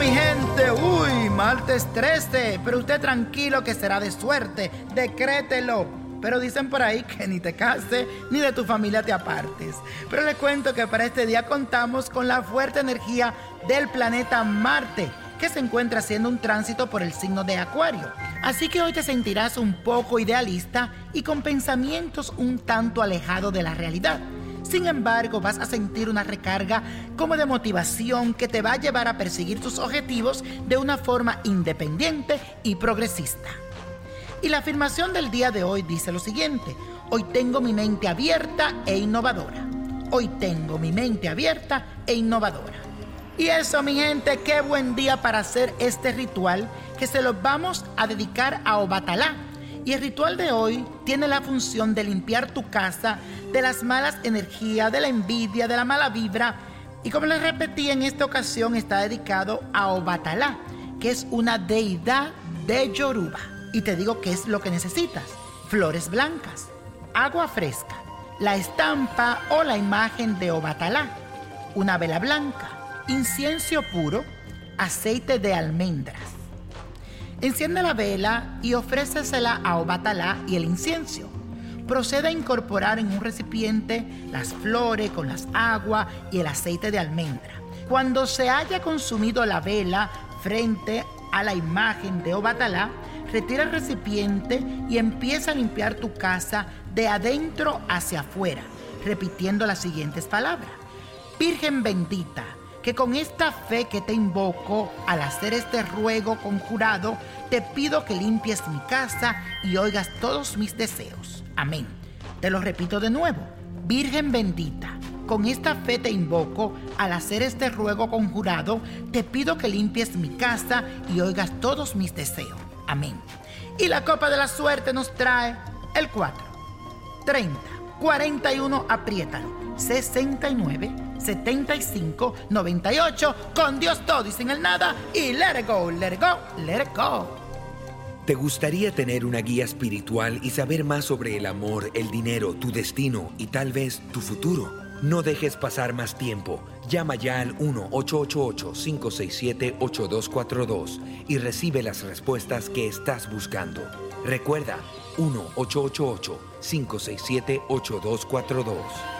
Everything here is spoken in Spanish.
Mi gente, uy, martes 13, pero usted tranquilo que será de suerte, decrételo. Pero dicen por ahí que ni te cases ni de tu familia te apartes. Pero les cuento que para este día contamos con la fuerte energía del planeta Marte, que se encuentra haciendo un tránsito por el signo de Acuario. Así que hoy te sentirás un poco idealista y con pensamientos un tanto alejados de la realidad. Sin embargo, vas a sentir una recarga como de motivación que te va a llevar a perseguir tus objetivos de una forma independiente y progresista. Y la afirmación del día de hoy dice lo siguiente, hoy tengo mi mente abierta e innovadora. Hoy tengo mi mente abierta e innovadora. Y eso, mi gente, qué buen día para hacer este ritual que se lo vamos a dedicar a Obatalá. Y el ritual de hoy tiene la función de limpiar tu casa de las malas energías, de la envidia, de la mala vibra. Y como les repetí, en esta ocasión está dedicado a Obatalá, que es una deidad de Yoruba. Y te digo qué es lo que necesitas. Flores blancas, agua fresca, la estampa o la imagen de Obatalá, una vela blanca, incienso puro, aceite de almendras. Enciende la vela y ofrécesela a Obatalá y el incienso. Procede a incorporar en un recipiente las flores con las aguas y el aceite de almendra. Cuando se haya consumido la vela frente a la imagen de Obatalá, retira el recipiente y empieza a limpiar tu casa de adentro hacia afuera, repitiendo las siguientes palabras. Virgen bendita, que con esta fe que te invoco al hacer este ruego conjurado, te pido que limpies mi casa y oigas todos mis deseos. Amén. Te lo repito de nuevo. Virgen bendita, con esta fe te invoco al hacer este ruego conjurado, te pido que limpies mi casa y oigas todos mis deseos. Amén. Y la copa de la suerte nos trae el 4, 30, 41, apriétalo, 69, 75, 98, con Dios todo y sin el nada, y let go, let go, let go. ¿Te gustaría tener una guía espiritual y saber más sobre el amor, el dinero, tu destino y tal vez tu futuro? No dejes pasar más tiempo. Llama ya al 1-888-567-8242 y recibe las respuestas que estás buscando. Recuerda, 1-888-567-8242.